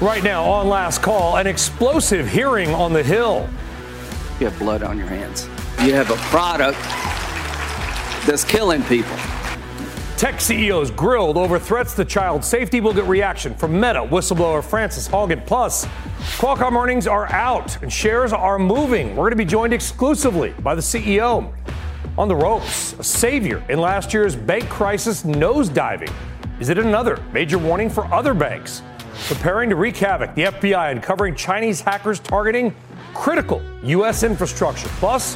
Right now, on last call, an explosive hearing on the Hill. You have blood on your hands. You have a product that's killing people. Tech CEOs grilled over threats to child safety will get reaction from Meta whistleblower Frances Haugen. Plus, Qualcomm earnings are out and shares are moving. We're going to be joined exclusively by the CEO. On the ropes, a savior in last year's bank crisis nosediving. Is it another major warning for other banks? Preparing to wreak havoc, the FBI uncovering Chinese hackers targeting critical U.S. infrastructure. Plus,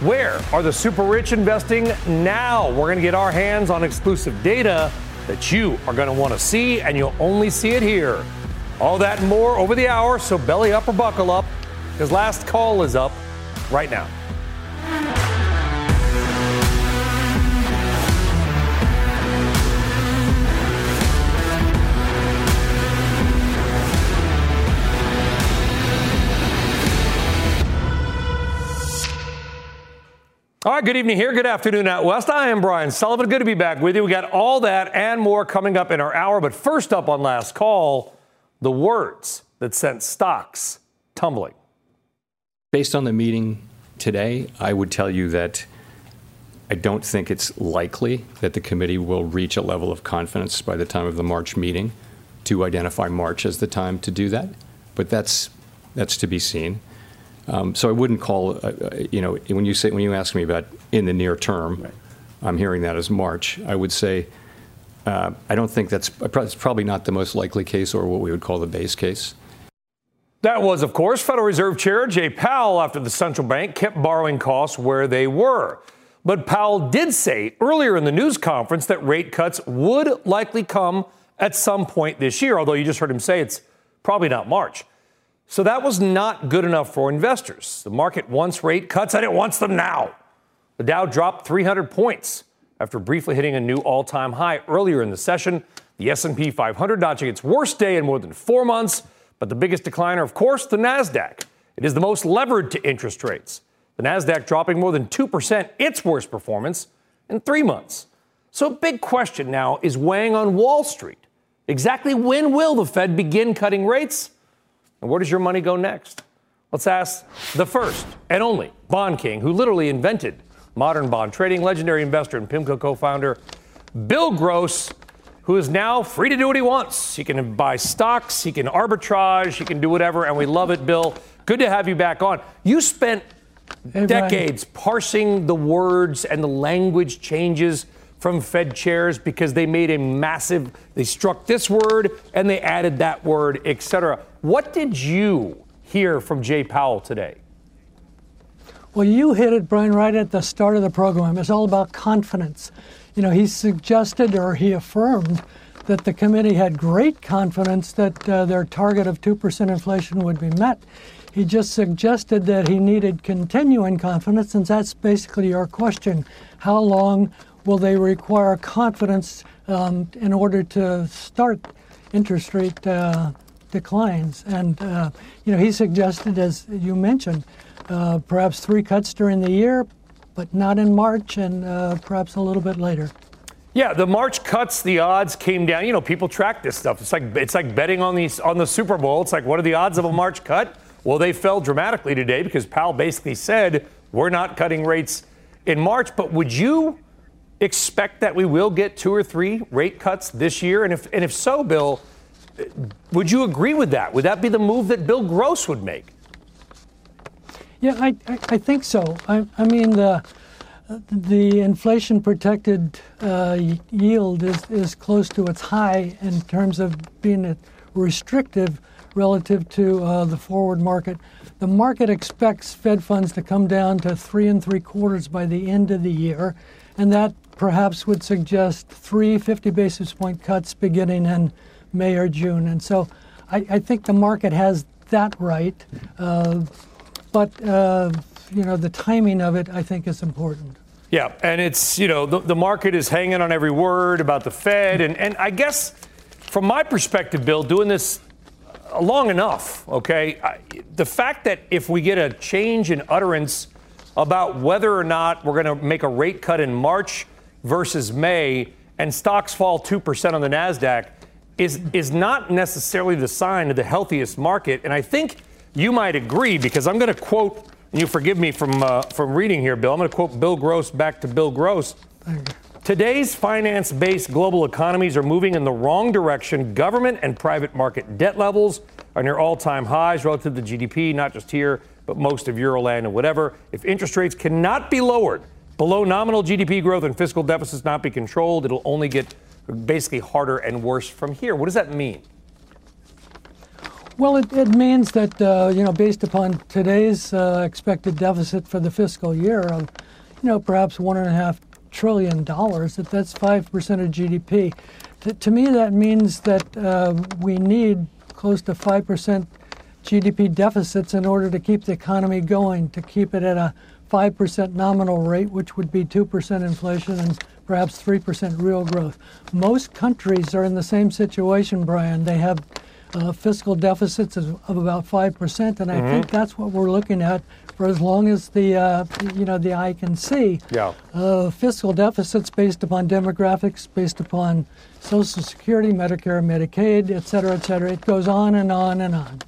where are the super rich investing now? We're going to get our hands on exclusive data that you are going to want to see, and you'll only see it here. All that and more over the hour, so belly up or buckle up, because last call is up right now. Right, good evening here. Good afternoon out west. I am Brian Sullivan. Good to be back with you. We got all that and more coming up in our hour. But first up on last call, the words that sent stocks tumbling. Based on the meeting today, I would tell you that I don't think it's likely that the committee will reach a level of confidence by the time of the March meeting to identify March as the time to do that. But that's that's to be seen. Um, so I wouldn't call, uh, uh, you know, when you say when you ask me about in the near term, right. I'm hearing that as March. I would say uh, I don't think that's it's probably not the most likely case or what we would call the base case. That was, of course, Federal Reserve Chair Jay Powell after the central bank kept borrowing costs where they were. But Powell did say earlier in the news conference that rate cuts would likely come at some point this year, although you just heard him say it's probably not March. So that was not good enough for investors. The market wants rate cuts and it wants them now. The Dow dropped 300 points after briefly hitting a new all-time high earlier in the session. The S&P 500 notching its worst day in more than 4 months, but the biggest decliner of course the Nasdaq. It is the most levered to interest rates. The Nasdaq dropping more than 2%, its worst performance in 3 months. So a big question now is weighing on Wall Street. Exactly when will the Fed begin cutting rates? And where does your money go next? Let's ask the first and only bond king who literally invented modern bond trading, legendary investor and PIMCO co founder, Bill Gross, who is now free to do what he wants. He can buy stocks, he can arbitrage, he can do whatever, and we love it, Bill. Good to have you back on. You spent hey, decades parsing the words and the language changes from Fed chairs because they made a massive, they struck this word and they added that word, et cetera. What did you hear from Jay Powell today? Well, you hit it, Brian, right at the start of the program. It's all about confidence. You know, he suggested or he affirmed that the committee had great confidence that uh, their target of 2% inflation would be met. He just suggested that he needed continuing confidence, and that's basically your question. How long will they require confidence um, in order to start interest rate uh, declines? And uh, you know, he suggested, as you mentioned, uh, perhaps three cuts during the year, but not in March, and uh, perhaps a little bit later. Yeah, the March cuts, the odds came down. You know, people track this stuff. It's like it's like betting on these on the Super Bowl. It's like, what are the odds of a March cut? Well, they fell dramatically today because Powell basically said we're not cutting rates in March. But would you expect that we will get two or three rate cuts this year? And if, and if so, Bill, would you agree with that? Would that be the move that Bill Gross would make? Yeah, I, I, I think so. I, I mean, the, the inflation protected uh, yield is, is close to its high in terms of being restrictive relative to uh, the forward market. The market expects Fed funds to come down to three and three quarters by the end of the year, and that perhaps would suggest three 50 basis point cuts beginning in May or June. And so I, I think the market has that right. Uh, but, uh, you know, the timing of it, I think, is important. Yeah, and it's, you know, the, the market is hanging on every word about the Fed. And, and I guess from my perspective, Bill, doing this long enough, okay, I, the fact that if we get a change in utterance about whether or not we're going to make a rate cut in March versus May and stocks fall 2% on the NASDAQ is, is not necessarily the sign of the healthiest market. And I think you might agree because I'm going to quote, and you forgive me from, uh, from reading here, Bill. I'm going to quote Bill Gross back to Bill Gross. Today's finance based global economies are moving in the wrong direction. Government and private market debt levels are near all time highs relative to GDP, not just here, but most of Euroland and whatever. If interest rates cannot be lowered below nominal GDP growth and fiscal deficits not be controlled, it'll only get basically harder and worse from here. What does that mean? Well, it, it means that, uh, you know, based upon today's uh, expected deficit for the fiscal year of, you know, perhaps one and a half trillion dollars, that that's 5% of GDP. T- to me, that means that uh, we need close to 5% GDP deficits in order to keep the economy going, to keep it at a 5% nominal rate, which would be 2% inflation and perhaps 3% real growth. Most countries are in the same situation, Brian. They have uh, fiscal deficits of, of, about 5%, and I mm-hmm. think that's what we're looking at for as long as the, uh, you know, the eye can see. Yeah. Uh, fiscal deficits based upon demographics, based upon Social Security, Medicare, Medicaid, et cetera, et cetera. It goes on and on and on.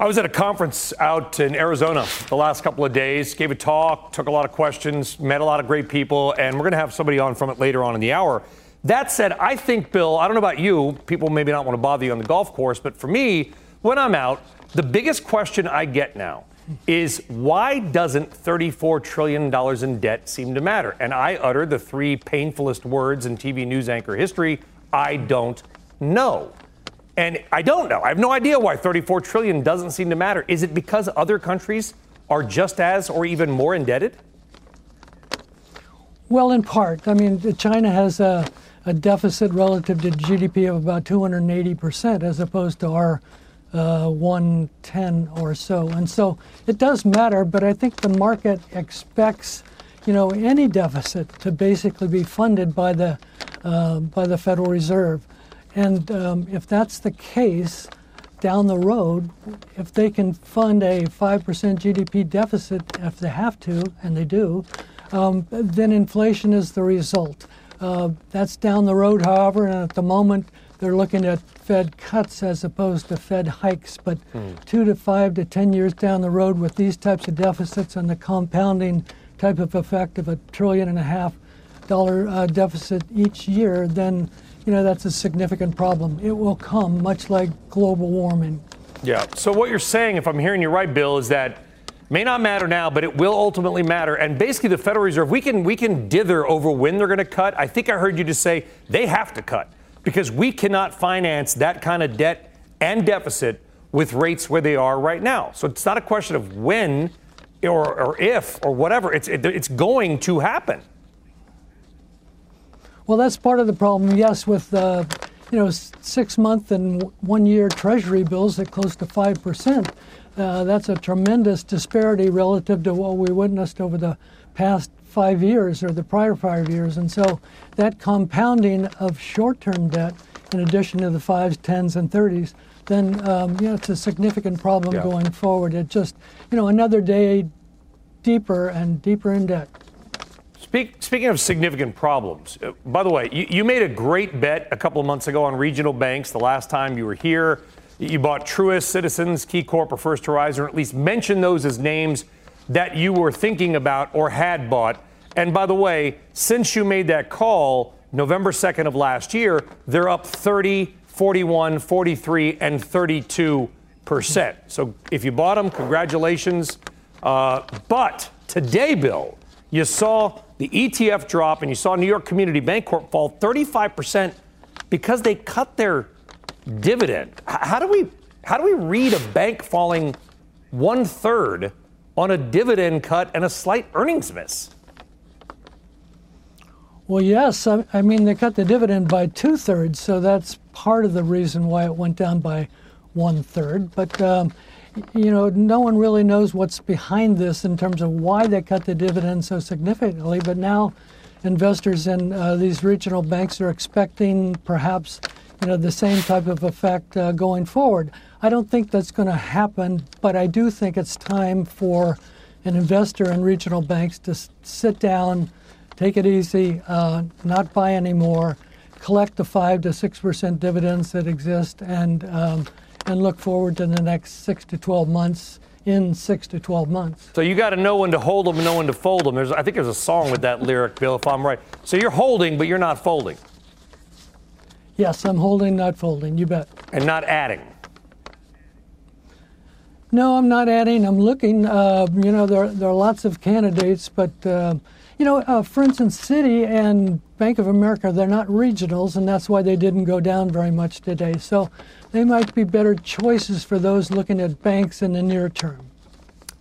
I was at a conference out in Arizona the last couple of days, gave a talk, took a lot of questions, met a lot of great people, and we're going to have somebody on from it later on in the hour. That said, I think, Bill, I don't know about you, people maybe not want to bother you on the golf course, but for me, when I'm out, the biggest question I get now is why doesn't $34 trillion in debt seem to matter? And I utter the three painfulest words in TV news anchor history I don't know. And I don't know. I have no idea why 34 trillion doesn't seem to matter. Is it because other countries are just as or even more indebted? Well, in part. I mean, China has a, a deficit relative to GDP of about 280 percent, as opposed to our uh, 110 or so. And so it does matter, but I think the market expects, you know, any deficit to basically be funded by the uh, by the Federal Reserve. And um, if that's the case, down the road, if they can fund a 5% GDP deficit, if they have to, and they do, um, then inflation is the result. Uh, that's down the road, however, and at the moment they're looking at Fed cuts as opposed to Fed hikes. But hmm. two to five to 10 years down the road with these types of deficits and the compounding type of effect of a trillion and a half dollar uh, deficit each year, then you know, that's a significant problem. It will come, much like global warming. Yeah. So what you're saying, if I'm hearing you right, Bill, is that may not matter now, but it will ultimately matter. And basically, the Federal Reserve, we can we can dither over when they're going to cut. I think I heard you just say they have to cut because we cannot finance that kind of debt and deficit with rates where they are right now. So it's not a question of when or, or if or whatever. It's it, it's going to happen. Well, that's part of the problem. Yes, with uh, you know six month and one year Treasury bills at close to five percent. Uh, that's a tremendous disparity relative to what we witnessed over the past five years or the prior five years. And so that compounding of short term debt, in addition to the fives, tens, and thirties, then um, you know it's a significant problem yeah. going forward. It just you know another day deeper and deeper in debt. Speak, speaking of significant problems, uh, by the way, you, you, made a great bet a couple of months ago on regional banks the last time you were here. You bought Truist, Citizens, KeyCorp, or First Horizon, or at least mentioned those as names that you were thinking about or had bought. And by the way, since you made that call November 2nd of last year, they're up 30, 41, 43, and 32 percent. So if you bought them, congratulations. Uh, but today, Bill, you saw the ETF drop and you saw New York Community Bancorp fall 35% because they cut their dividend. How do we how do we read a bank falling one third on a dividend cut and a slight earnings miss? Well, yes. I, I mean, they cut the dividend by two thirds, so that's part of the reason why it went down by one third. But um, you know, no one really knows what's behind this in terms of why they cut the dividend so significantly. But now, investors in uh, these regional banks are expecting perhaps you know the same type of effect uh, going forward. I don't think that's going to happen, but I do think it's time for an investor in regional banks to s- sit down, take it easy, uh, not buy anymore, collect the five to six percent dividends that exist, and um, and look forward to the next six to twelve months. In six to twelve months. So you got to know when to hold them and know when to fold them. There's, I think there's a song with that lyric, Bill, if I'm right. So you're holding, but you're not folding. Yes, I'm holding, not folding. You bet. And not adding. No, I'm not adding. I'm looking. Uh, you know, there, there are lots of candidates, but uh, you know, uh, for instance, Citi and Bank of America, they're not regionals, and that's why they didn't go down very much today. So they might be better choices for those looking at banks in the near term.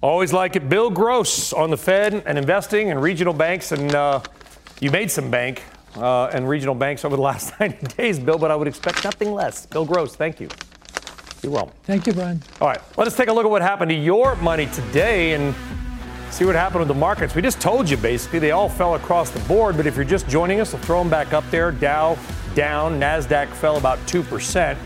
Always like it. Bill Gross on the Fed and investing in regional banks, and uh, you made some bank uh, and regional banks over the last 90 days, Bill, but I would expect nothing less. Bill Gross, thank you. You're welcome. Thank you, Brian. All right, let us take a look at what happened to your money today and see what happened with the markets. We just told you basically they all fell across the board, but if you're just joining us, we'll throw them back up there. Dow down, NASDAQ fell about 2%.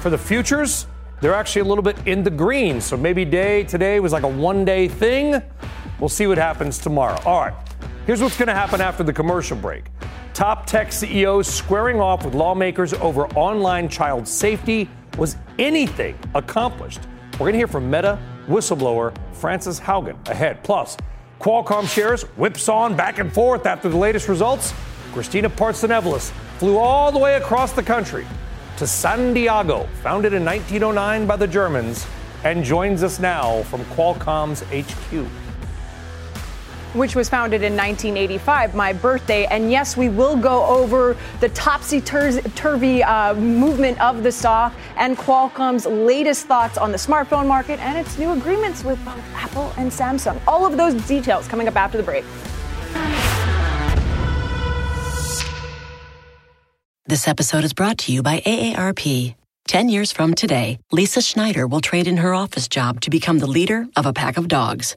For the futures, they're actually a little bit in the green. So maybe day today was like a one day thing. We'll see what happens tomorrow. All right, here's what's going to happen after the commercial break. Top tech CEOs squaring off with lawmakers over online child safety. Was anything accomplished? We're going to hear from Meta whistleblower Frances Haugen ahead. Plus, Qualcomm shares whips on back and forth after the latest results. Christina Partsinevelos flew all the way across the country to San Diego, founded in 1909 by the Germans, and joins us now from Qualcomm's HQ which was founded in 1985, my birthday. And yes, we will go over the topsy turvy uh, movement of the stock and Qualcomm's latest thoughts on the smartphone market and its new agreements with both Apple and Samsung. All of those details coming up after the break. This episode is brought to you by AARP. 10 years from today, Lisa Schneider will trade in her office job to become the leader of a pack of dogs.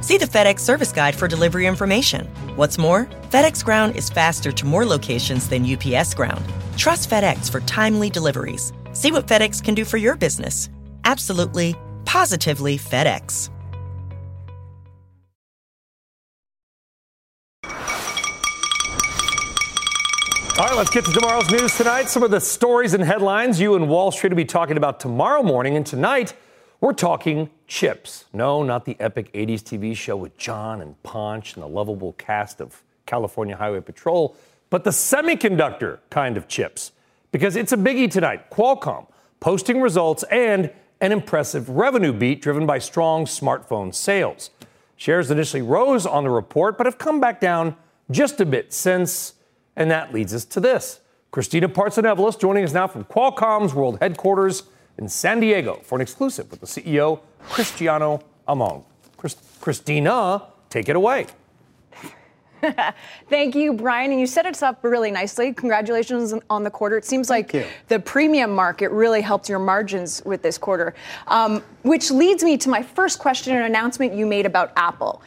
See the FedEx service guide for delivery information. What's more, FedEx Ground is faster to more locations than UPS Ground. Trust FedEx for timely deliveries. See what FedEx can do for your business. Absolutely, positively FedEx. All right, let's get to tomorrow's news tonight. Some of the stories and headlines you and Wall Street will be talking about tomorrow morning. And tonight, we're talking chips. No, not the epic 80s TV show with Jon and Ponch and the lovable cast of California Highway Patrol, but the semiconductor kind of chips. Because it's a biggie tonight. Qualcomm posting results and an impressive revenue beat driven by strong smartphone sales. Shares initially rose on the report, but have come back down just a bit since. And that leads us to this. Christina Partsinevelos joining us now from Qualcomm's world headquarters in San Diego for an exclusive with the CEO, Cristiano Amon. Chris- Christina, take it away. Thank you, Brian. And you set us up really nicely. Congratulations on the quarter. It seems like you. the premium market really helped your margins with this quarter, um, which leads me to my first question and announcement you made about Apple.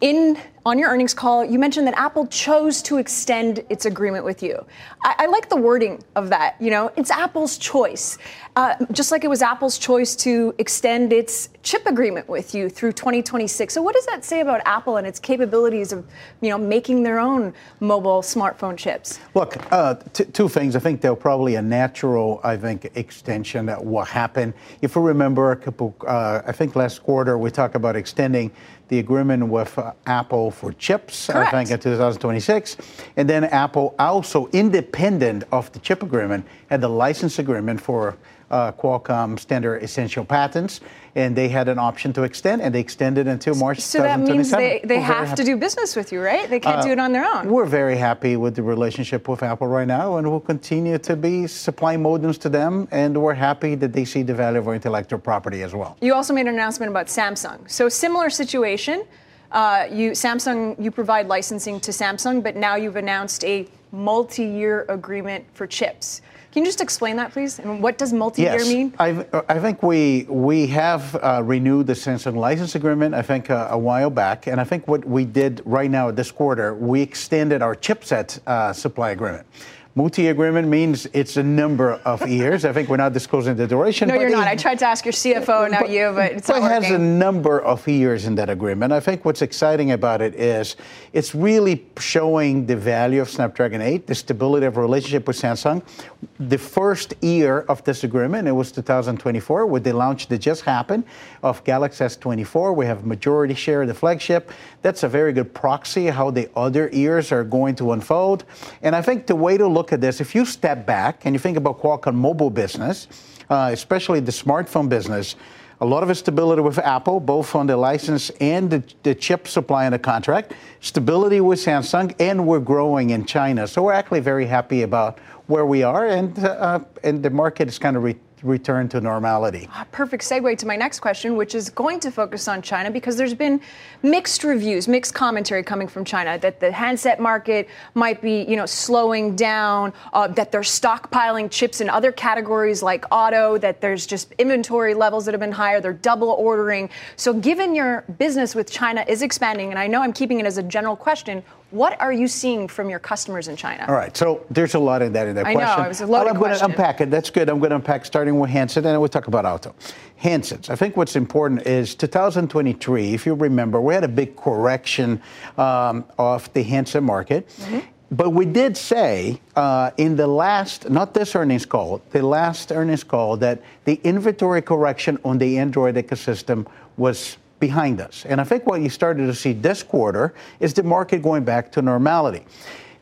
In on your earnings call, you mentioned that Apple chose to extend its agreement with you. I, I like the wording of that. You know, it's Apple's choice. Uh, just like it was Apple's choice to extend its chip agreement with you through 2026. So, what does that say about Apple and its capabilities of, you know, making their own mobile smartphone chips? Look, uh, t- two things. I think they're probably a natural, I think, extension that will happen. If you remember, a couple, uh, I think last quarter we talked about extending the agreement with uh, Apple for chips, Correct. I think, in 2026. And then Apple also, independent of the chip agreement, had the license agreement for uh, Qualcomm standard essential patents, and they had an option to extend, and they extended until March So that means they, they We're have to do business with you, right? They can't Uh, do it on their own. We're very happy with the relationship with Apple right now, and we'll continue to be supplying modems to them, and we're happy that they see the value of our intellectual property as well. You also made an announcement about Samsung. So similar situation. Uh, you Samsung, you provide licensing to Samsung, but now you've announced a multi-year agreement for chips. Can you just explain that, please? And what does multi-year yes, mean? I, I think we we have uh, renewed the Samsung license agreement. I think uh, a while back, and I think what we did right now this quarter, we extended our chipset uh, supply agreement. Multi agreement means it's a number of years. I think we're not disclosing the duration. No, but you're it- not. I tried to ask your CFO, not you, but it's But not it has a number of years in that agreement. I think what's exciting about it is it's really showing the value of Snapdragon 8, the stability of relationship with Samsung. The first year of this agreement, it was 2024, with the launch that just happened of Galaxy S24. We have majority share of the flagship. That's a very good proxy how the other years are going to unfold. And I think the way to look at this, if you step back and you think about Qualcomm mobile business, uh, especially the smartphone business, a lot of stability with Apple, both on the license and the, the chip supply and the contract. Stability with Samsung, and we're growing in China. So we're actually very happy about where we are, and uh, and the market is kind of re- returned to normality. Ah, Perfect segue to my next question, which is going to focus on China because there's been mixed reviews, mixed commentary coming from China that the handset market might be, you know, slowing down, uh, that they're stockpiling chips in other categories like auto, that there's just inventory levels that have been higher, they're double ordering. So, given your business with China is expanding, and I know I'm keeping it as a general question, what are you seeing from your customers in China? All right, so there's a lot in that in that I know, question. it was a loaded I'm going to unpack it. That's good. I'm going to unpack starting with handset, and then we'll talk about auto. Handsets. I think what's important is 2023. If you remember, we had a big correction um, of the handset market. Mm-hmm. But we did say uh, in the last, not this earnings call, the last earnings call, that the inventory correction on the Android ecosystem was behind us. And I think what you started to see this quarter is the market going back to normality.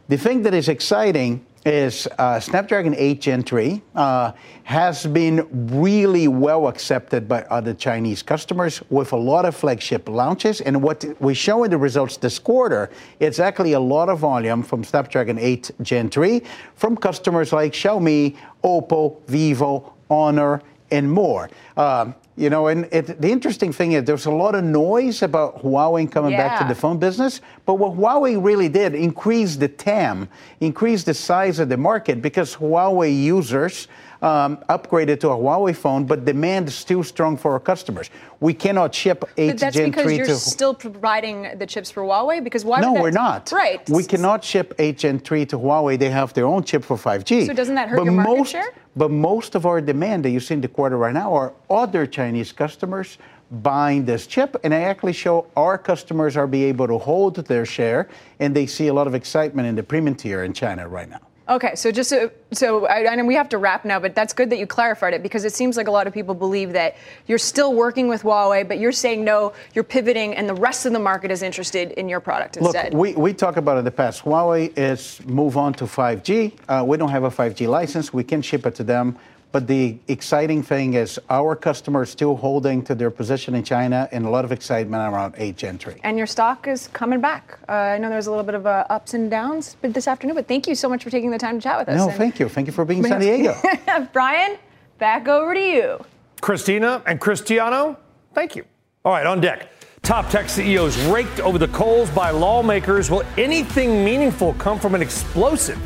The thing that is exciting is uh, Snapdragon 8 Gen 3 uh, has been really well accepted by other Chinese customers with a lot of flagship launches. And what we show in the results this quarter, it's actually a lot of volume from Snapdragon 8 Gen 3 from customers like Xiaomi, Oppo, Vivo, Honor, and more. Um, you know, and it, the interesting thing is there's a lot of noise about Huawei coming back to the phone business, but what Huawei really did increase the TAM, increase the size of the market because Huawei users um, upgraded to a Huawei phone, but demand is still strong for our customers. We cannot ship 8 But that's Gen because 3 you're to still providing the chips for Huawei. Because why? no, that- we're not. Right. We cannot ship 8 Gen 3 to Huawei. They have their own chip for 5G. So doesn't that hurt but your market most, share? But most of our demand that you see in the quarter right now are other Chinese customers buying this chip, and I actually show our customers are be able to hold their share, and they see a lot of excitement in the premium tier in China right now. Okay, so just so, so I, I know we have to wrap now, but that's good that you clarified it because it seems like a lot of people believe that you're still working with Huawei, but you're saying no, you're pivoting, and the rest of the market is interested in your product instead. Look, we, we talk about it in the past. Huawei is move on to 5G. Uh, we don't have a 5G license. We can ship it to them. But the exciting thing is our customers still holding to their position in China and a lot of excitement around 8 Gen 3. and your stock is coming back. Uh, I know there's a little bit of uh, ups and downs but this afternoon, but thank you so much for taking the time to chat with us. No, And- thank you. Thank you for being in San Diego. Brian, back over to you. Christina and Cristiano, thank you. All right, on deck. Top tech CEOs raked over the coals by lawmakers. Will anything meaningful come from an explosive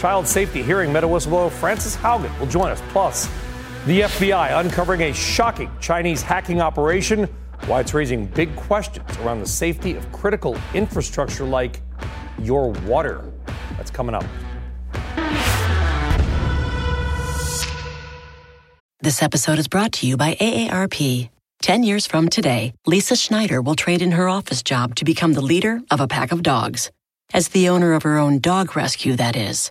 child safety hearing? Meta whistleblower Frances Haugen will join us. Plus, the FBI uncovering a shocking Chinese hacking operation why it's raising big questions around the safety of critical infrastructure like your water. That's coming up. This episode is brought to you by AARP. 10 years from today, Lisa Schneider will trade in her office job to become the leader of a pack of dogs. As the owner of her own dog rescue, that is.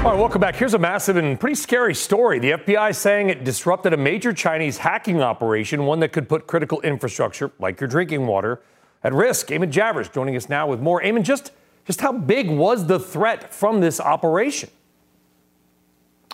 All right, welcome back. Here's a massive and pretty scary story. The FBI saying it disrupted a major Chinese hacking operation, one that could put critical infrastructure, like your drinking water, at risk. Eamon Javers joining us now with more. Eamon, just, just how big was the threat from this operation?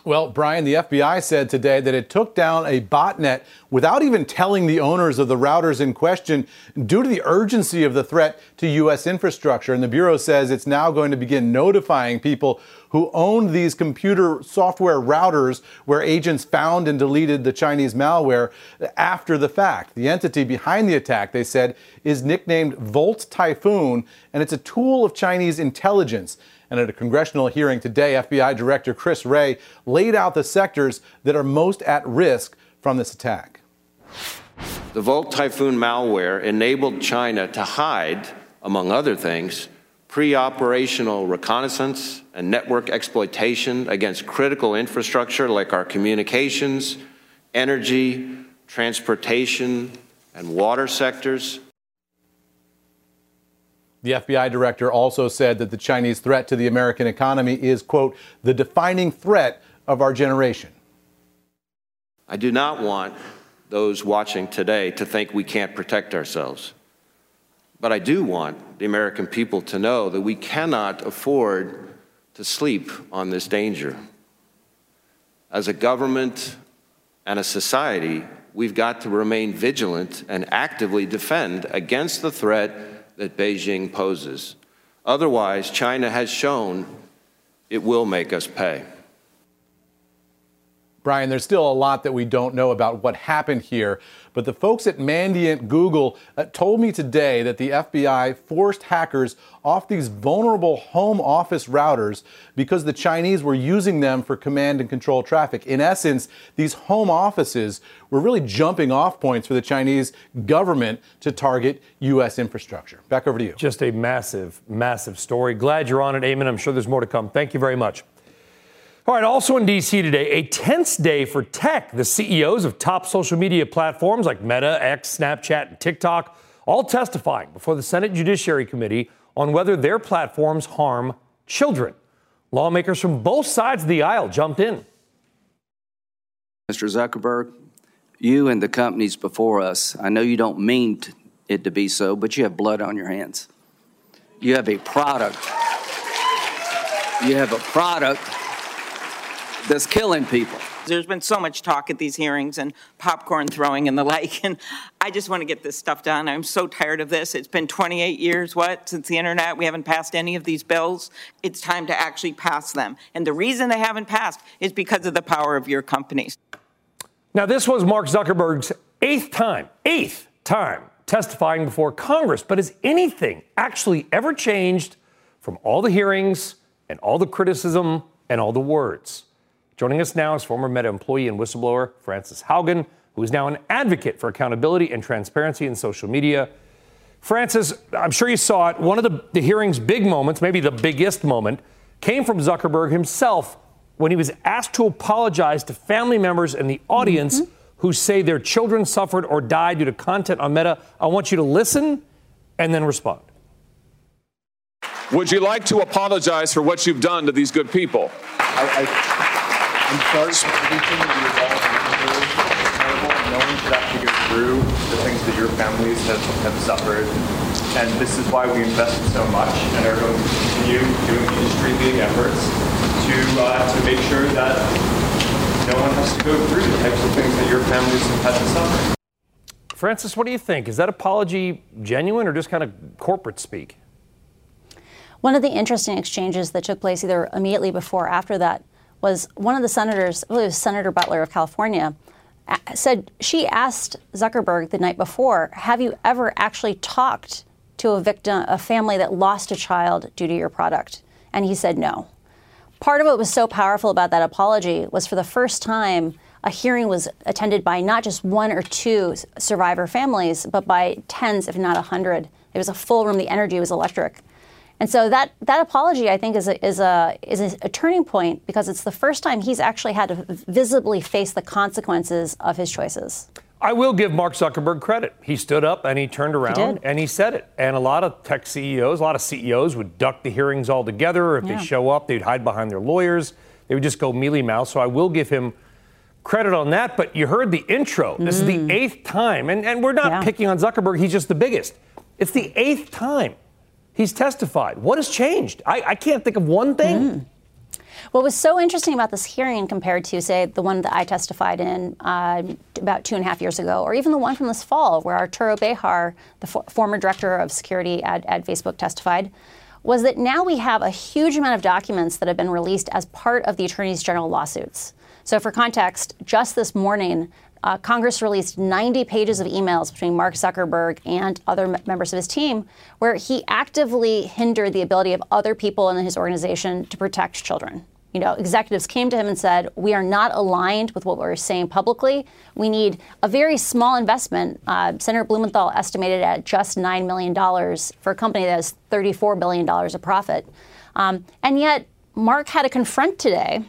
Well, Brian, the FBI said today that it took down a botnet without even telling the owners of the routers in question due to the urgency of the threat to U.S. infrastructure. And the Bureau says it's now going to begin notifying people who owned these computer software routers where agents found and deleted the Chinese malware after the fact. The entity behind the attack, they said, is nicknamed Volt Typhoon, and it's a tool of Chinese intelligence. And at a congressional hearing today, FBI Director Chris Wray laid out the sectors that are most at risk from this attack. The Volt Typhoon malware enabled China to hide, among other things, pre operational reconnaissance and network exploitation against critical infrastructure like our communications, energy, transportation, and water sectors. The FBI director also said that the Chinese threat to the American economy is, quote, the defining threat of our generation. I do not want those watching today to think we can't protect ourselves. But I do want the American people to know that we cannot afford to sleep on this danger. As a government and a society, we've got to remain vigilant and actively defend against the threat that Beijing poses. Otherwise, China has shown it will make us pay. Brian, there's still a lot that we don't know about what happened here, but the folks at Mandiant Google uh, told me today that the FBI forced hackers off these vulnerable home office routers because the Chinese were using them for command and control traffic. In essence, these home offices were really jumping off points for the Chinese government to target U.S. infrastructure. Back over to you. Just a massive, massive story. Glad you're on it, Eamon. I'm sure there's more to come. Thank you very much. All right, also in D.C. today, a tense day for tech. The CEOs of top social media platforms like Meta, X, Snapchat, and TikTok all testifying before the Senate Judiciary Committee on whether their platforms harm children. Lawmakers from both sides of the aisle jumped in. Mr. Zuckerberg, you and the companies before us, I know you don't mean it to be so, but you have blood on your hands. You have a product. You have a product that's killing people. There's been so much talk at these hearings and popcorn throwing and the like, and I just want to get this stuff done. I'm so tired of this. It's been 28 years, what, since the internet? We haven't passed any of these bills. It's time to actually pass them. And the reason they haven't passed is because of the power of your companies. Now, this was Mark Zuckerberg's eighth time, eighth time testifying before Congress. But has anything actually ever changed from all the hearings and all the criticism and all the words? Joining us now is former Meta employee and whistleblower Frances Haugen, who is now an advocate for accountability and transparency in social media. Frances, I'm sure you saw it. One of the, the hearing's big moments, maybe the biggest moment, came from Zuckerberg himself when he was asked to apologize to family members in the audience mm-hmm. who say their children suffered or died due to content on Meta. I want you to listen and then respond. Would you like to apologize for what you've done to these good people? I, I- I'm sorry for everything that you've all been terrible. No one should have to go through the things that your families have, have suffered. And this is why we invested so much and are going to continue doing industry-leading efforts to, uh, to make sure that no one has to go through the types of things that your families have had to suffer. Frances, what do you think? Is that apology genuine or just kind of corporate speak? One of the interesting exchanges that took place either immediately before or after that was one of the senators, I believe it was Senator Butler of California, said she asked Zuckerberg the night before, "Have you ever actually talked to a victim, a family that lost a child due to your product?" And he said no. Part of what was so powerful about that apology was for the first time a hearing was attended by not just one or two survivor families, but by tens, if not a hundred. It was a full room. The energy was electric. And so that, that apology, I think, is a, is, a, is a, turning point because it's the first time he's actually had to visibly face the consequences of his choices. I will give Mark Zuckerberg credit. He stood up and he turned around he and he said it. And a lot of tech CEOs, a lot of CEOs would duck the hearings altogether. If Yeah. they show up, they'd hide behind their lawyers. They would just go mealy mouth. So I will give him credit on that. But you heard the intro. This is the mm. eighth time. And, and we're not picking on Zuckerberg, he's just the biggest. It's the eighth time he's testified. What has changed? I, I can't think of one thing. What was so interesting about this hearing compared to, say, the one that I testified in uh, about two and a half years ago, or even the one from this fall, where Arturo Béjar, the for- former director of security at, at Facebook, testified, was that now we have a huge amount of documents that have been released as part of the attorneys general lawsuits. So, for context, just this morning, uh, Congress released 90 pages of emails between Mark Zuckerberg and other members of his team, where he actively hindered the ability of other people in his organization to protect children. You know, executives came to him and said, "We are not aligned with what we're saying publicly. We need a very small investment." Uh, Senator Blumenthal estimated at just nine million dollars for a company that has 34 billion dollars of profit, um, and yet Mark had to confront today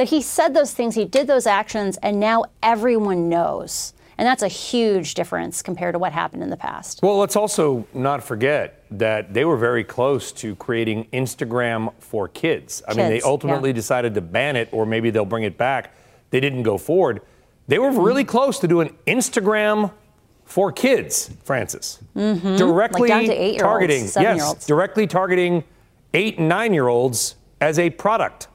that he said those things, he did those actions, and now everyone knows. And that's a huge difference compared to what happened in the past. Well, let's also not forget that they were very close to creating Instagram for kids. I mean, they ultimately yeah. decided to ban it, or maybe they'll bring it back. They didn't go forward. They were really close to doing Instagram for kids, Frances. Mhm. Directly like targeting, yes, directly targeting eight and nine year olds as a product.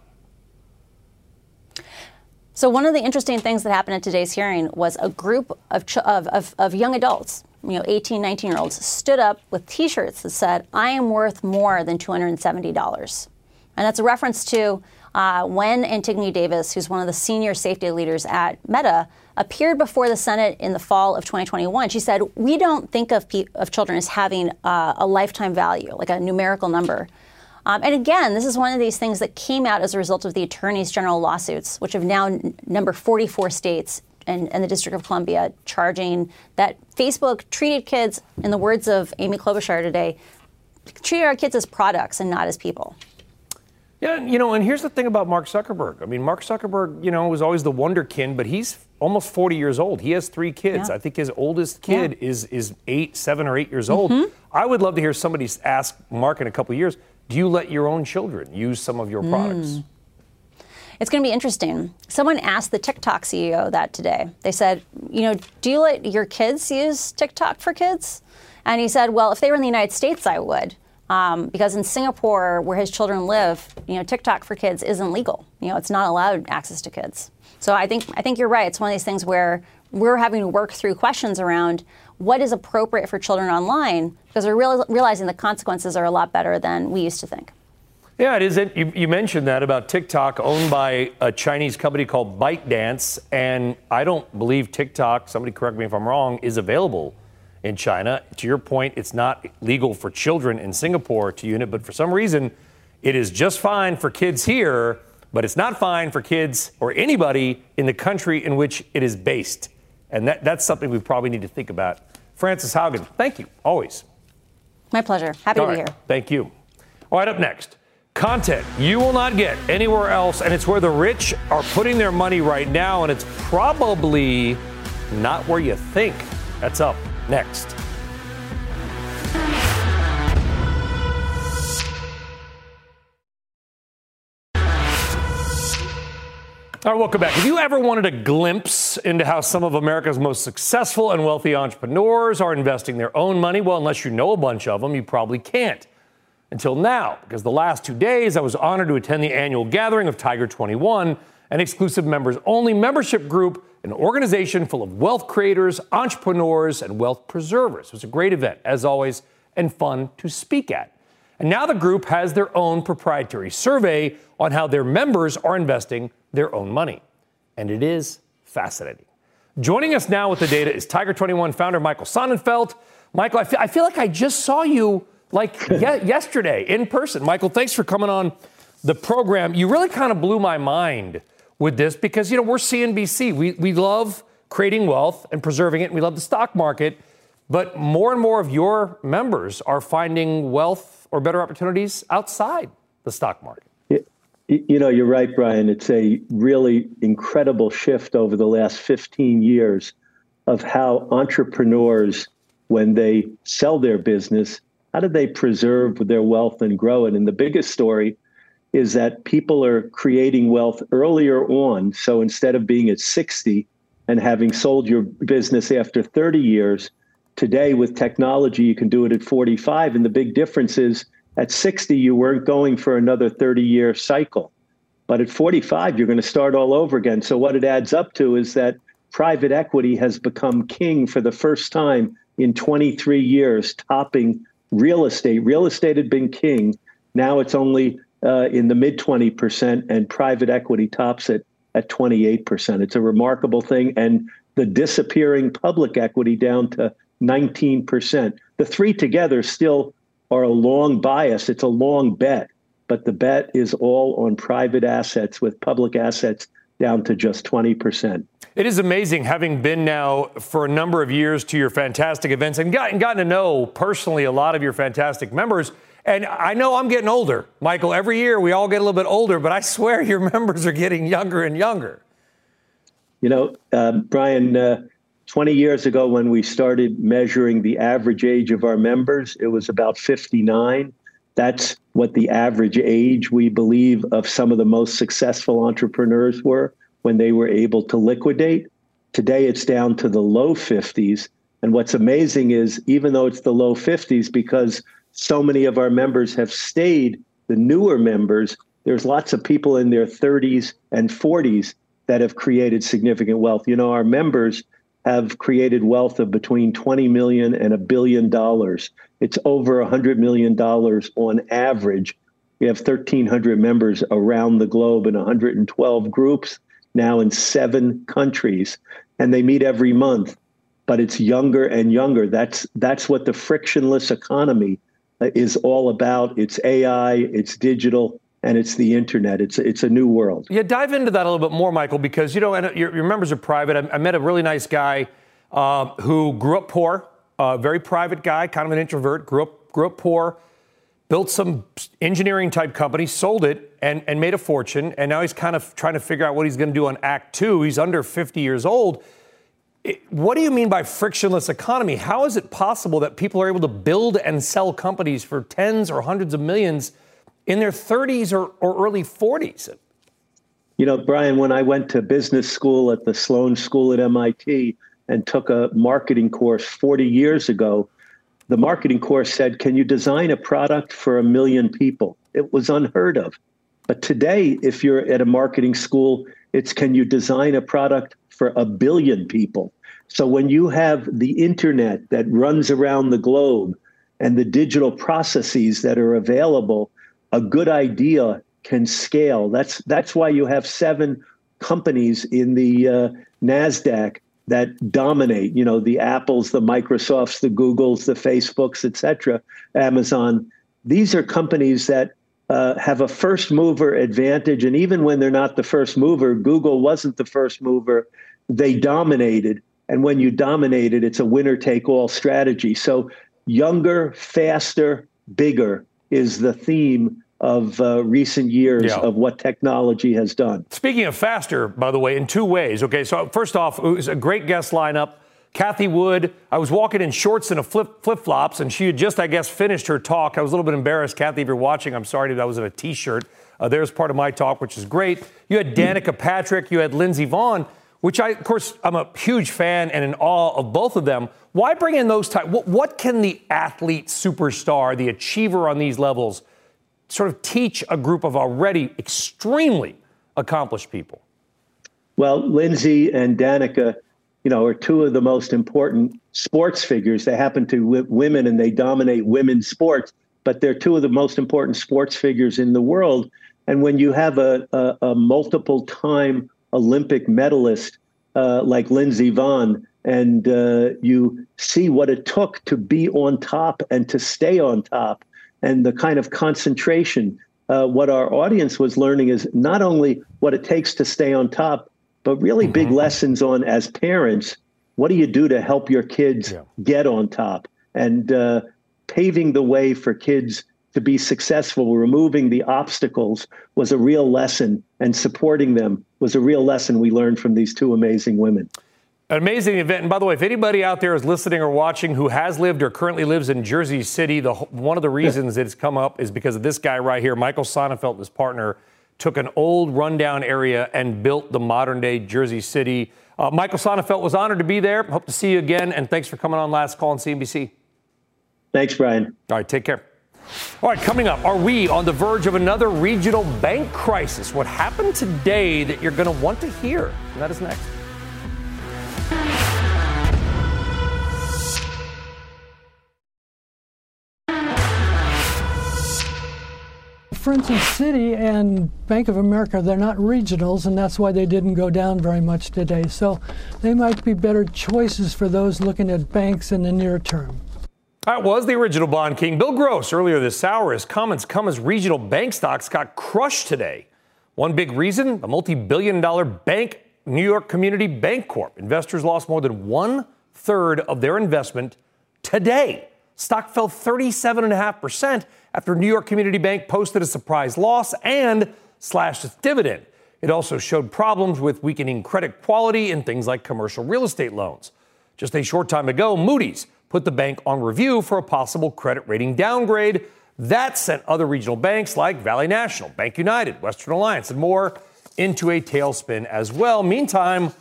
So one of the interesting things that happened at today's hearing was a group of, of, of, of young adults, you know, 18, 19 year olds, stood up with T-shirts that said, "I am worth more than $270," and that's a reference to uh, when Antigone Davis, who's one of the senior safety leaders at Meta, appeared before the Senate in the fall of 2021. She said, "We don't think of of children as having uh, a lifetime value, like a numerical number." Um, and again, this is one of these things that came out as a result of the attorneys general lawsuits, which have now n- number 44 states and, and the District of Columbia charging that Facebook treated kids, in the words of Amy Klobuchar today, treated our kids as products and not as people. Yeah, you know, and here's the thing about Mark Zuckerberg. I mean, Mark Zuckerberg, you know, was always the wonderkin, but he's almost 40 years old. He has three kids. Yeah. I think his oldest kid is is eight, seven, or eight years old. Mhm. I would love to hear somebody ask Mark in a couple of years, do you let your own children use some of your products? Mm. It's going to be interesting. Someone asked the TikTok CEO that today. They said, you know, do you let your kids use TikTok for kids? And he said, well, if they were in the United States, I would. Um, because in Singapore, where his children live, you know, TikTok for kids isn't legal. You know, it's not allowed access to kids. So I think I think you're right. It's one of these things where we're having to work through questions around what is appropriate for children online because we're real, realizing the consequences are a lot better than we used to think. Yeah, it is. You, you mentioned that about TikTok, owned by a Chinese company called ByteDance, and I don't believe TikTok. Somebody correct me if I'm wrong. Is available in China. To your point, it's not legal for children in Singapore to use it, but for some reason, it is just fine for kids here. But it's not fine for kids or anybody in the country in which it is based, and that, that's something we probably need to think about. Frances Haugen, thank you always. My pleasure. Happy All to be right, here. Thank you. All right, up next, content you will not get anywhere else, and it's where the rich are putting their money right now, and it's probably not where you think. That's up next. All right, welcome back. Have you ever wanted a glimpse into how some of America's most successful and wealthy entrepreneurs are investing their own money? Well, unless you know a bunch of them, you probably can't. Until now, because the last two days I was honored to attend the annual gathering of Tiger 21, an exclusive members only membership group, an organization full of wealth creators, entrepreneurs, and wealth preservers. It was a great event, as always, and fun to speak at. And now the group has their own proprietary survey on how their members are investing their own money. And it is fascinating. Joining us now with the data is Tiger 21 founder Michael Sonnenfeldt. Michael, I feel, I feel like I just saw you like ye- yesterday in person. Michael, thanks for coming on the program. You really kind of blew my mind with this because, you know, we're CNBC. We, we love creating wealth and preserving it. And we love the stock market. But more and more of your members are finding wealth or better opportunities outside the stock market. You know, you're right, Brian. It's a really incredible shift over the last 15 years of how entrepreneurs, when they sell their business, how do they preserve their wealth and grow it? And the biggest story is that people are creating wealth earlier on. So instead of being at 60 and having sold your business after 30 years, today with technology, you can do it at 45. And the big difference is at 60, you weren't going for another 30 year cycle. But at 45, you're going to start all over again. So, what it adds up to is that private equity has become king for the first time in 23 years, topping real estate. Real estate had been king. Now it's only uh, in the mid 20%, and private equity tops it at 28%. It's a remarkable thing. And the disappearing public equity down to 19%. The three together still are a long bias. It's a long bet, but the bet is all on private assets with public assets down to just 20%. It is amazing having been now for a number of years to your fantastic events and gotten, gotten to know personally a lot of your fantastic members. And I know I'm getting older, Michael. Every year we all get a little bit older, but I swear your members are getting younger and younger. You know, uh, Brian, uh, 20 years ago, when we started measuring the average age of our members, it was about 59. That's what the average age, we believe, of some of the most successful entrepreneurs were when they were able to liquidate. Today, it's down to the low 50s. And what's amazing is, even though it's the low 50s, because so many of our members have stayed, the newer members, there's lots of people in their 30s and 40s that have created significant wealth. You know, our members have created wealth of between 20 million and a billion dollars. It's over 100 million dollars on average. We have 1,300 members around the globe in 112 groups, now in seven countries, and they meet every month. But it's younger and younger. That's that's what the frictionless economy uh, is all about. It's AI, it's digital, and it's the internet. It's it's a new world. Yeah, dive into that a little bit more, Michael, because you know, and your, your members are private. I, I, met a really nice guy uh, who grew up poor, a uh, very private guy, kind of an introvert. Grew up grew up poor, built some engineering type company, sold it, and and made a fortune. And now he's kind of trying to figure out what he's going to do on Act Two. He's under 50 years old. what do you mean by frictionless economy? How is it possible that people are able to build and sell companies for tens or hundreds of millions? In their 30s or, or early 40s. You know, Brian, when I went to business school at the Sloan School at MIT and took a marketing course 40 years ago, the marketing course said, Can you design a product for a million people? It was unheard of. But today, if you're at a marketing school, it's can you design a product for a billion people? So when you have the internet that runs around the globe and the digital processes that are available, a good idea can scale. That's that's why you have seven companies in the uh, Nasdaq that dominate. You know, the Apples, the Microsofts, the Googles, the Facebooks, etc. Amazon. These are companies that uh, have a first mover advantage, and even when they're not the first mover, Google wasn't the first mover. They dominated, and when you dominated, it's a winner take all strategy. So younger, faster, bigger is the theme of uh, recent years yeah. of what technology has done. Speaking of faster, by the way, in two ways. Okay, so first off, it was a great guest lineup. Cathie Wood, I was walking in shorts and a flip flip flops, and she had just, I guess, finished her talk. I was a little bit embarrassed, Kathy. if you're watching. I'm sorry that I was in a t-shirt. Uh, there's part of my talk, which is great. You had Danica Patrick, you had Lindsey Vonn, which I, of course, I'm a huge fan and in awe of both of them. Why bring in those type? What, what can the athlete superstar, the achiever on these levels? sort of teach a group of already extremely accomplished people? Well, Lindsey and Danica, you know, are two of the most important sports figures. They happen to w- women and they dominate women's sports. but they're two of the most important sports figures in the world. And when you have a, a, a multiple time Olympic medalist uh, like Lindsey Vonn, and uh, you see what it took to be on top and to stay on top, and the kind of concentration. Uh, what our audience was learning is not only what it takes to stay on top, but really mm-hmm. big lessons on as parents. What do you do to help your kids yeah. get on top? And uh, paving the way for kids to be successful, removing the obstacles was a real lesson, and supporting them was a real lesson we learned from these two amazing women. An amazing event. And by the way, if anybody out there is listening or watching who has lived or currently lives in Jersey City, the, one of the reasons it's come up is because of this guy right here, Michael Sonnenfeldt and his partner took an old rundown area and built the modern day Jersey City. Uh, Michael Sonnenfeldt was honored to be there. Hope to see you again. And thanks for coming on Last Call on CNBC. Thanks, Brian. All right, take care. All right, coming up, are we on the verge of another regional bank crisis? What happened today that you're going to want to hear? And that is next. For instance, Citi and Bank of America, they're not regionals, and that's why they didn't go down very much today. So they might be better choices for those looking at banks in the near term. That was the original bond king, Bill Gross, earlier this hour. His comments come as regional bank stocks got crushed today. One big reason a multi billion dollar bank, New York Community Bancorp. Investors lost more than one third of their investment today. Stock fell 37.5% after New York Community Bank posted a surprise loss and slashed its dividend. It also showed problems with weakening credit quality in things like commercial real estate loans. Just a short time ago, Moody's put the bank on review for a possible credit rating downgrade. That sent other regional banks like Valley National, BankUnited, Western Alliance, and more into a tailspin as well. Meantime,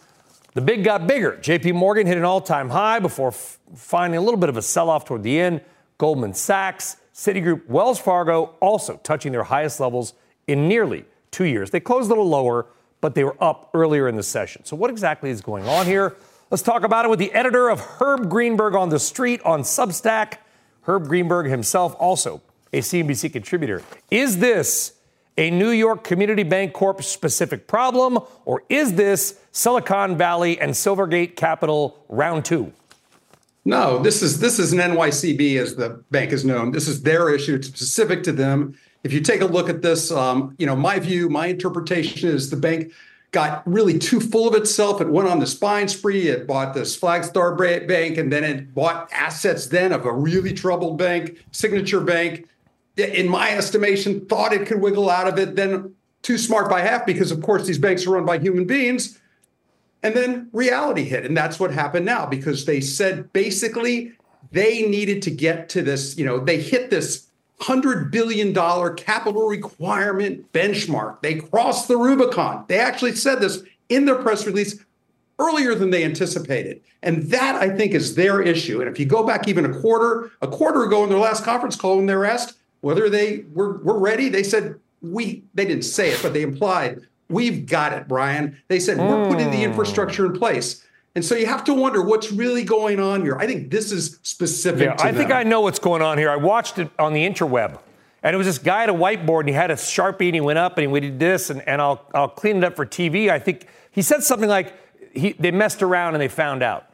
the big got bigger. JP Morgan hit an all time high before f- finding a little bit of a sell off toward the end. Goldman Sachs, Citigroup, Wells Fargo also touching their highest levels in nearly two years. They closed a little lower, but they were up earlier in the session. So, what exactly is going on here? Let's talk about it with the editor of Herb Greenberg on the Street on Substack. Herb Greenberg himself, also a CNBC contributor. Is this a New York Community Bancorp specific problem, or is this Silicon Valley and Silvergate Capital round two? No, this is this is an NYCB as the bank is known. This is their issue. It's specific to them. If you take a look at this, um, you know my view, my interpretation is the bank got really too full of itself. It went on the spine spree. It bought this Flagstar Bank, and then it bought assets then of a really troubled bank, Signature Bank. In my estimation, thought it could wiggle out of it. Then too smart by half because, of course, these banks are run by human beings. And then reality hit, and that's what happened now because they said basically they needed to get to this. You know, they hit this $100 billion capital requirement benchmark. They crossed the Rubicon. They actually said this in their press release earlier than they anticipated. And that, I think, is their issue. And if you go back even a quarter, a quarter ago in their last conference call, when they were asked whether they were, were ready, they said, we, they didn't say it, but they implied, we've got it, Brian. They said, we're putting the hmm. infrastructure in place. And so you have to wonder what's really going on here. I think this is specific yeah, I them. think I know what's going on here. I watched it on the interweb. And it was this guy at a whiteboard, and he had a sharpie, and he went up and he did this, and, and I'll, I'll clean it up for TV. I think he said something like he, they messed around and they found out.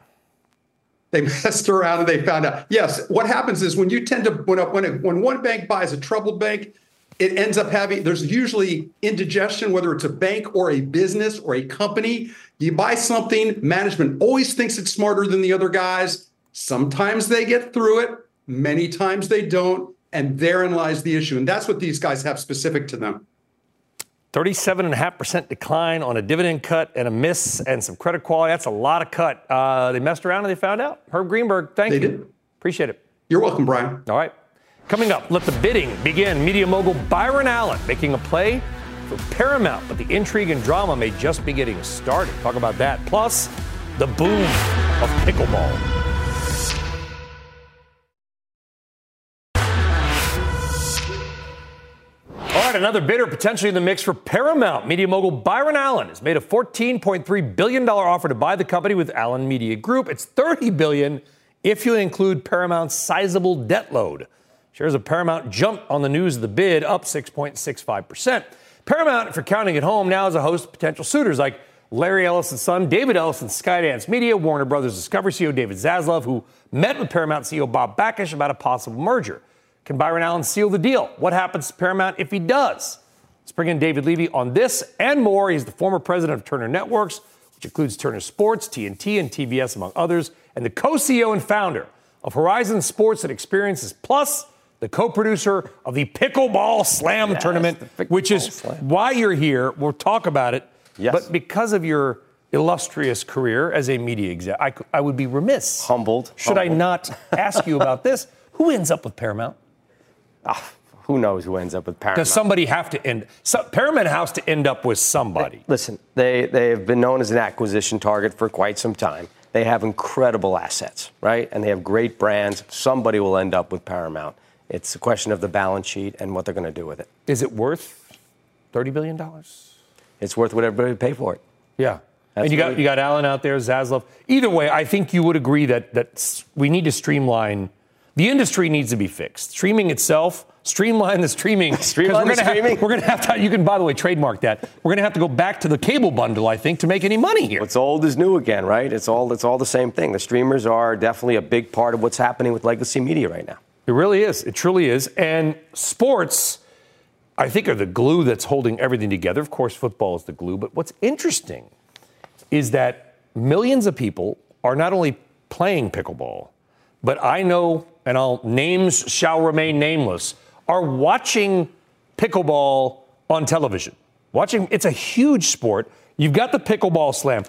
They messed around and they found out. Yes, what happens is when you tend to when when, when one bank buys a troubled bank, it ends up having there's usually indigestion whether it's a bank or a business or a company you buy something management always thinks it's smarter than the other guys sometimes they get through it many times they don't and therein lies the issue and that's what these guys have specific to them 37.5% decline on a dividend cut and a miss and some credit quality. That's a lot of cut. Uh, they messed around and they found out. Herb Greenberg, thank they you. Did. Appreciate it. You're welcome, Brian. All right. Coming up, let the bidding begin. Media mogul Byron Allen making a play for Paramount, but the intrigue and drama may just be getting started. Talk about that. Plus, the boom of pickleball. All right, another bidder potentially in the mix for Paramount. Media mogul Byron Allen has made a $14.3 billion offer to buy the company with Allen Media Group. It's 30 billion if you include Paramount's sizable debt load. Shares of Paramount jumped on the news of the bid, up 6.65%. Paramount, if you're counting at home, now has a host of potential suitors like Larry Ellison's son, David Ellison, Skydance Media, Warner Brothers Discovery CEO David Zaslav, who met with Paramount CEO Bob Bakish about a possible merger. Can Byron Allen seal the deal? What happens to Paramount if he does? Let's bring in David Levy on this and more. He's the former president of Turner Networks, which includes Turner Sports, TNT, and TBS, among others, and the co CEO and founder of Horizon Sports and Experiences Plus, the co producer of the Pickleball Slam Yes, tournament, which is Slam. why you're here. We'll talk about it. Yes. But because of your illustrious career as a media exec, I would be remiss. Humbled. Should I not ask you about this? Who ends up with Paramount? Ah, who knows who ends up with Paramount? Does somebody have to end? So, Paramount has to end up with somebody. Listen, they, they have been known as an acquisition target for quite some time. They have incredible assets, right? And they have great brands. Somebody will end up with Paramount. It's a question of the balance sheet and what they're going to do with it. Is it worth thirty billion dollars? It's worth what everybody would pay for it. Yeah. That's and you got you got Allen out there, Zaslav. Either way, I think you would agree that that we need to streamline. The industry needs to be fixed. Streaming itself, streamline the streaming. Streamline we're gonna streaming? Have, we're going to have to. You can, by the way, trademark that. We're going to have to go back to the cable bundle, I think, to make any money here. What's old is new again, right? It's all it's all the same thing. The streamers are definitely a big part of what's happening with legacy media right now. It really is. It truly is. And sports, I think, are the glue that's holding everything together. Of course, football is the glue. But what's interesting is that millions of people are not only playing pickleball, but I know, and I'll names shall remain nameless, are watching pickleball on television. Watching, it's a huge sport. You've got the pickleball slam.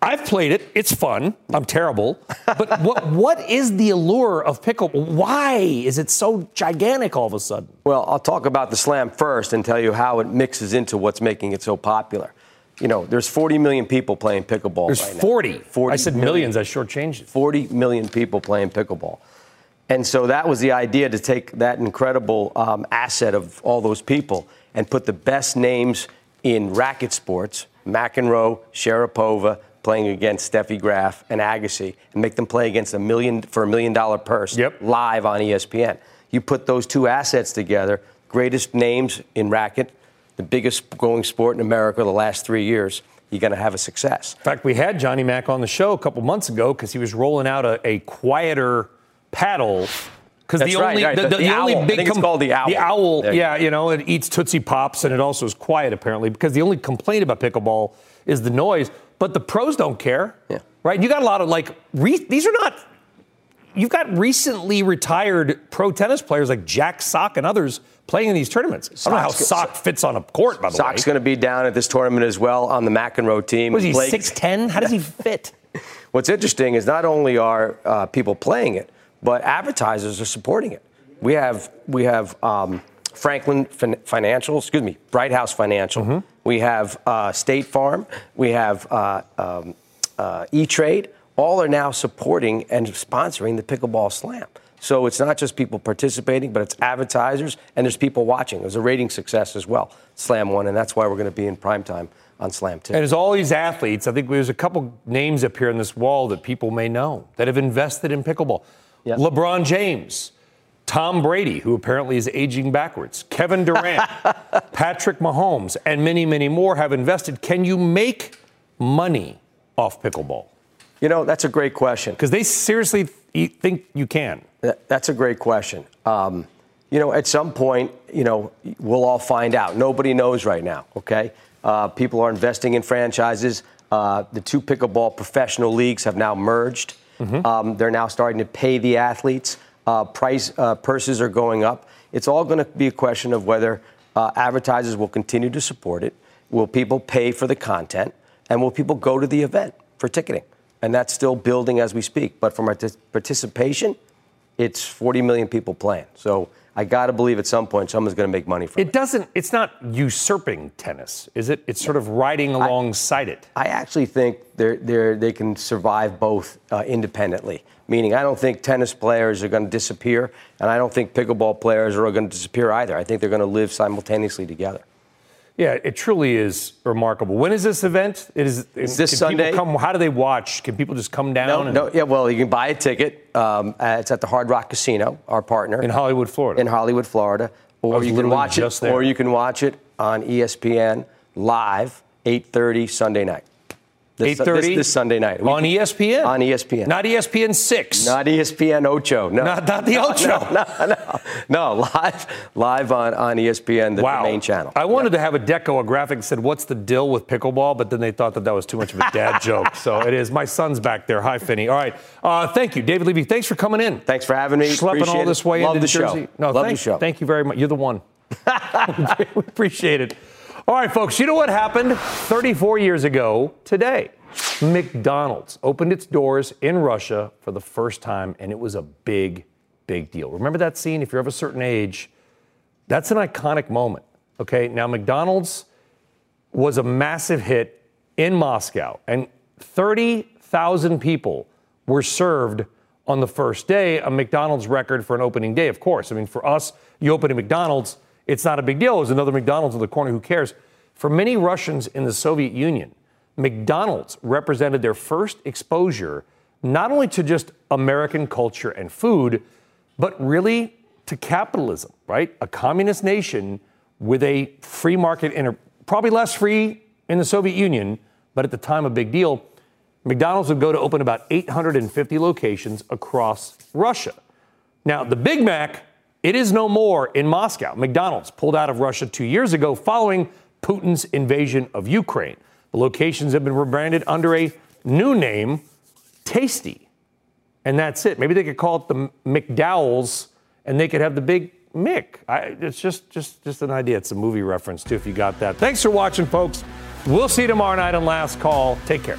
I've played it. It's fun. I'm terrible. But what what is the allure of pickleball? Why is it so gigantic all of a sudden? Well, I'll talk about the slam first and tell you how it mixes into what's making it so popular. You know, there's 40 million people playing pickleball There's right now. 40. 40 I said million. millions. I shortchanged it. 40 million people playing pickleball. And so that was the idea to take that incredible um, asset of all those people and put the best names in racket sports, McEnroe, Sharapova, playing against Steffi Graf and Agassi, and make them play against a million for a million dollar purse yep. live on ESPN. You put those two assets together, greatest names in racket, the biggest growing sport in America the last three years, you're going to have a success. In fact, we had Johnny Mac on the show a couple months ago because he was rolling out a, a quieter paddle. Because the right, only right, the, the- the, the only big it's called the owl. The owl, There you yeah, you know, it eats Tootsie Pops and it also is quiet apparently. Because the only complaint about pickleball is the noise, but the pros don't care. Yeah. Right? You got a lot of like re- these are not. You've got recently retired pro tennis players like Jack Sock and others playing in these tournaments. I don't know how Sock's- Sock fits on a court, by the way. Sock's going to be down at this tournament as well on the McEnroe team. Was he Blake- 6'10"? How does he fit? What's interesting is not only are uh, people playing it, but advertisers are supporting it. We have we have um, Franklin fin- Financial, excuse me, Brighthouse Financial. Mm-hmm. We have uh, State Farm. We have uh, um, uh, E Trade. All are now supporting and sponsoring the pickleball slam. So it's not just people participating, but it's advertisers and there's people watching. It was a rating success as well. Slam one, and that's why we're going to be in prime time on Slam two. And as all these athletes, I think there's a couple names up here on this wall that people may know that have invested in pickleball. LeBron James, Tom Brady, who apparently is aging backwards, Kevin Durant, Patrick Mahomes, and many, many more have invested. Can you make money off pickleball? You know, that's a great question. Because they seriously th- think you can. That's a great question. Um, you know, at some point, you know, we'll all find out. Nobody knows right now, okay? Uh, people are investing in franchises. Uh, the two pickleball professional leagues have now merged. Um, they're now starting to pay the athletes. Uh, price uh, purses are going up. It's all going to be a question of whether uh, advertisers will continue to support it. Will people pay for the content? And will people go to the event for ticketing? And that's still building as we speak. But from our t- participation, it's 40 million people playing. So I got to believe at some point someone's going to make money from it. It doesn't, it's not usurping tennis, is it? It's sort of riding alongside it. I actually think they're, they're, they can survive both uh, independently. Meaning, I don't think tennis players are going to disappear, and I don't think pickleball players are going to disappear either. I think they're going to live simultaneously together. Yeah, it truly is remarkable. When is this event? It is It's this can Sunday. Come, how do they watch? Can people just come down? No, and, no, yeah, well, you can buy a ticket. Um, it's at the Hard Rock Casino, our partner in Hollywood, Florida. In Hollywood, Florida, or was you can watch it, there. or you can watch it on ESPN live, 8:30 Sunday night. This, 8:30? this, this Sunday night on E ESPN. On ESPN. Not ESPN six. Not ESPN Ocho. No. Not- not the Ocho. No, no, no, no. Live, live on, on ESPN, the, wow. the main channel. I wanted to have a deco, a graphic that said, What's the deal with pickleball? But then they thought that that was too much of a dad joke. So it is. My son's back there. Hi, Finney. All right. Uh, thank you, David Levy. Thanks for coming in. Thanks for having me. Schlepping Appreciate all this way Love into the show. No, Love thank, the show. Thank you very much. You're the one. we appreciate it. All right, folks. You know what happened 34 years ago today? McDonald's opened its doors in Russia for the first time, and it was a big, big deal. Remember that scene? If you're of a certain age, that's an iconic moment. Okay, now McDonald's was a massive hit in Moscow, and 30,000 people were served on the first day, a McDonald's record for an opening day, of course. I mean, for us, you open a McDonald's, it's not a big deal. There's another McDonald's in the corner, who cares? For many Russians in the Soviet Union, McDonald's represented their first exposure not only to just American culture and food, but really to capitalism, right? A communist nation with a free market, inter- probably less free in the Soviet Union, but at the time a big deal. McDonald's would go to open about 850 locations across Russia. Now, the Big Mac, it is no more in Moscow. McDonald's pulled out of Russia two years ago following Putin's invasion of Ukraine. The locations have been rebranded under a new name, Tasty. And that's it. Maybe they could call it the McDowell's and they could have the Big Mick. I, it's just, just, just an idea. It's a movie reference, too, if you got that. Thanks for watching, folks. We'll see you tomorrow night on Last Call. Take care.